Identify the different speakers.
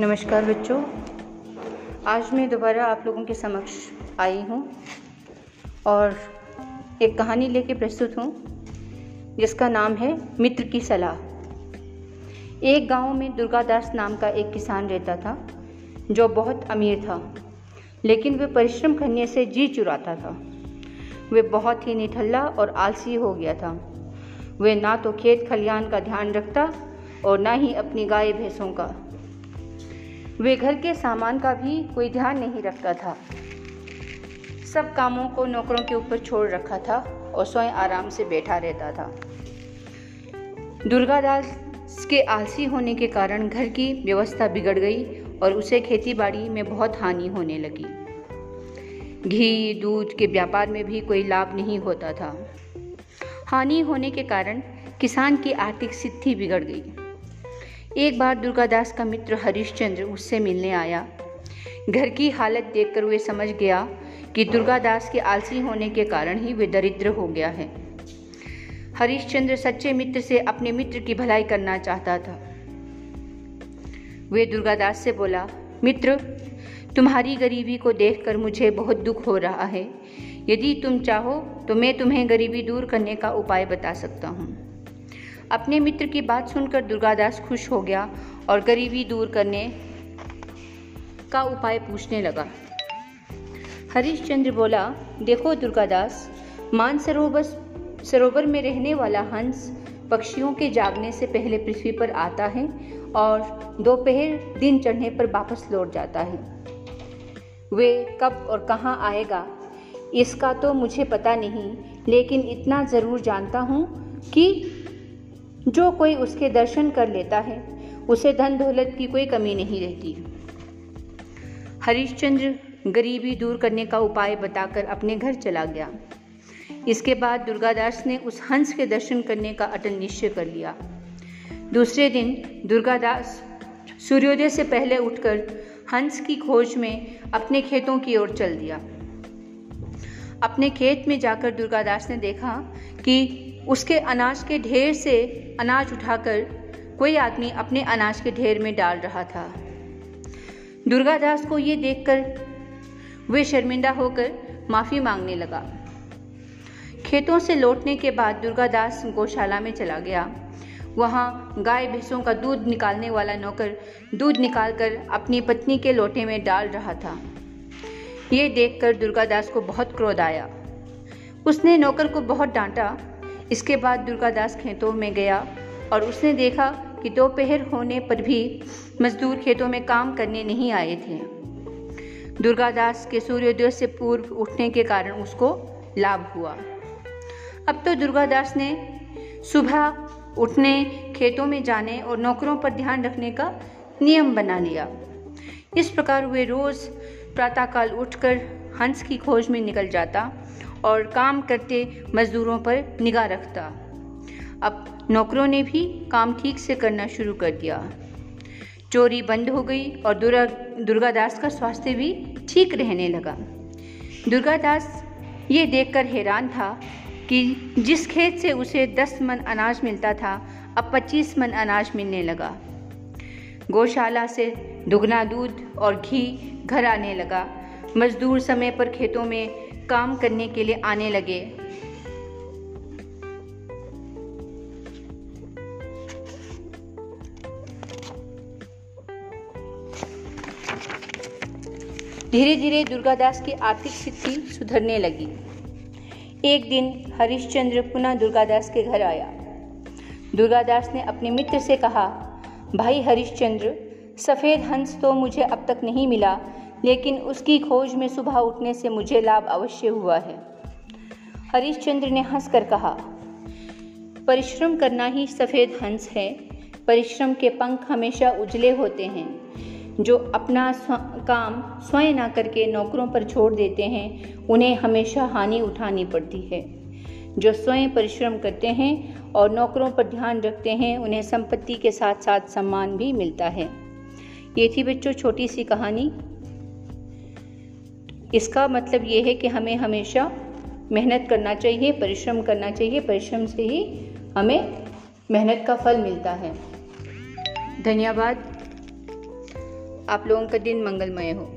Speaker 1: नमस्कार बच्चों। आज मैं दोबारा आप लोगों के समक्ष आई हूँ और एक कहानी लेके प्रस्तुत हूँ, जिसका नाम है मित्र की सलाह। एक गाँव में दुर्गादास नाम का एक किसान रहता था, जो बहुत अमीर था, लेकिन वह परिश्रम करने से जी चुराता था। वह बहुत ही निठल्ला और आलसी हो गया था। वह ना तो खेत खलियान का ध्यान रखता और ना ही अपनी गाय भैंसों का। वे घर के सामान का भी कोई ध्यान नहीं रखता था। सब कामों को नौकरों के ऊपर छोड़ रखा था और स्वयं आराम से बैठा रहता था। दुर्गादास के आलसी होने के कारण घर की व्यवस्था बिगड़ गई और उसे खेती बाड़ी में बहुत हानि होने लगी। घी, दूध के व्यापार में भी कोई लाभ नहीं होता था। हानि होने के कारण किसान की आर्थिक स्थिति बिगड़ गई। एक बार दुर्गादास का मित्र हरिश्चंद्र उससे मिलने आया। घर की हालत देखकर वे समझ गया कि दुर्गादास के आलसी होने के कारण ही वे दरिद्र हो गया है। हरिश्चंद्र सच्चे मित्र से अपने मित्र की भलाई करना चाहता था। वे दुर्गादास से बोला, मित्र, तुम्हारी गरीबी को देखकर मुझे बहुत दुख हो रहा है। यदि तुम चाहो तो मैं तुम्हें गरीबी दूर करने का उपाय बता सकता हूँ। अपने मित्र की बात सुनकर दुर्गादास खुश हो गया और गरीबी दूर करने का उपाय पूछने लगा। हरिश्चंद्र बोला, देखो दुर्गादास मान सरोवर सरोवर में रहने वाला हंस पक्षियों के जागने से पहले पृथ्वी पर आता है और दोपहर दिन चढ़ने पर वापस लौट जाता है। वे कब और कहाँ आएगा, इसका तो मुझे पता नहीं, लेकिन इतना ज़रूर जानता हूँ कि जो कोई उसके दर्शन कर लेता है, उसे धन दौलत की कोई कमी नहीं रहती। हरिश्चंद्र गरीबी दूर करने का उपाय बताकर अपने घर चला गया। इसके बाद दुर्गादास ने उस हंस के दर्शन करने का अटल निश्चय कर लिया। दूसरे दिन दुर्गादास सूर्योदय से पहले उठकर हंस की खोज में अपने खेतों की ओर चल दिया। अपने खेत में जाकर दुर्गादास ने देखा कि उसके अनाज के ढेर से अनाज उठाकर कोई आदमी अपने अनाज के ढेर में डाल रहा था। दुर्गादास को ये देखकर वे शर्मिंदा होकर माफ़ी मांगने लगा। खेतों से लौटने के बाद दुर्गादास गौशाला में चला गया। वहाँ गाय भैंसों का दूध निकालने वाला नौकर दूध निकालकर अपनी पत्नी के लोटे में डाल रहा था। ये देखकर दुर्गादास को बहुत क्रोध आया। उसने नौकर को बहुत डांटा इसके बाद दुर्गादास खेतों में गया और उसने देखा कि दोपहर होने पर भी मजदूर खेतों में काम करने नहीं आए थे। दुर्गादास के सूर्योदय से पूर्व उठने के कारण उसको लाभ हुआ। अब तो दुर्गादास ने सुबह उठने, खेतों में जाने और नौकरों पर ध्यान रखने का नियम बना लिया। इस प्रकार वे रोज़ प्रातःकाल उठकर हंस की खोज में निकल जाता और काम करते मजदूरों पर निगाह रखता। अब नौकरों ने भी काम ठीक से करना शुरू कर दिया। चोरी बंद हो गई और दुर्गा, दुर्गादास का स्वास्थ्य भी ठीक रहने लगा। दुर्गादास ये देखकर हैरान था कि जिस खेत से उसे दस मन अनाज मिलता था, अब पच्चीस मन अनाज मिलने लगा। गौशाला से दुगना दूध और घी घर आने लगा। मजदूर समय पर खेतों में काम करने के लिए आने लगे। धीरे धीरे दुर्गादास की आर्थिक स्थिति सुधरने लगी। एक दिन हरिश्चंद्र पुनः दुर्गादास के घर आया। दुर्गादास ने अपने मित्र से कहा, भाई हरिश्चंद्र, सफ़ेद हंस तो मुझे अब तक नहीं मिला लेकिन उसकी खोज में सुबह उठने से मुझे लाभ अवश्य हुआ है। हरिश्चंद्र ने हंसकर कहा परिश्रम करना ही सफ़ेद हंस है। परिश्रम के पंख हमेशा उजले होते हैं। जो अपना स्व, काम स्वयं ना करके नौकरों पर छोड़ देते हैं उन्हें हमेशा हानि उठानी पड़ती है। जो स्वयं परिश्रम करते हैं और नौकरों पर ध्यान रखते हैं उन्हें संपत्ति के साथ साथ सम्मान भी मिलता है। ये थी बच्चों छोटी सी कहानी। इसका मतलब ये है कि हमें हमेशा मेहनत करना चाहिए, परिश्रम करना चाहिए, परिश्रम से ही हमें मेहनत का फल मिलता है। धन्यवाद। आप लोगों का दिन मंगलमय हो।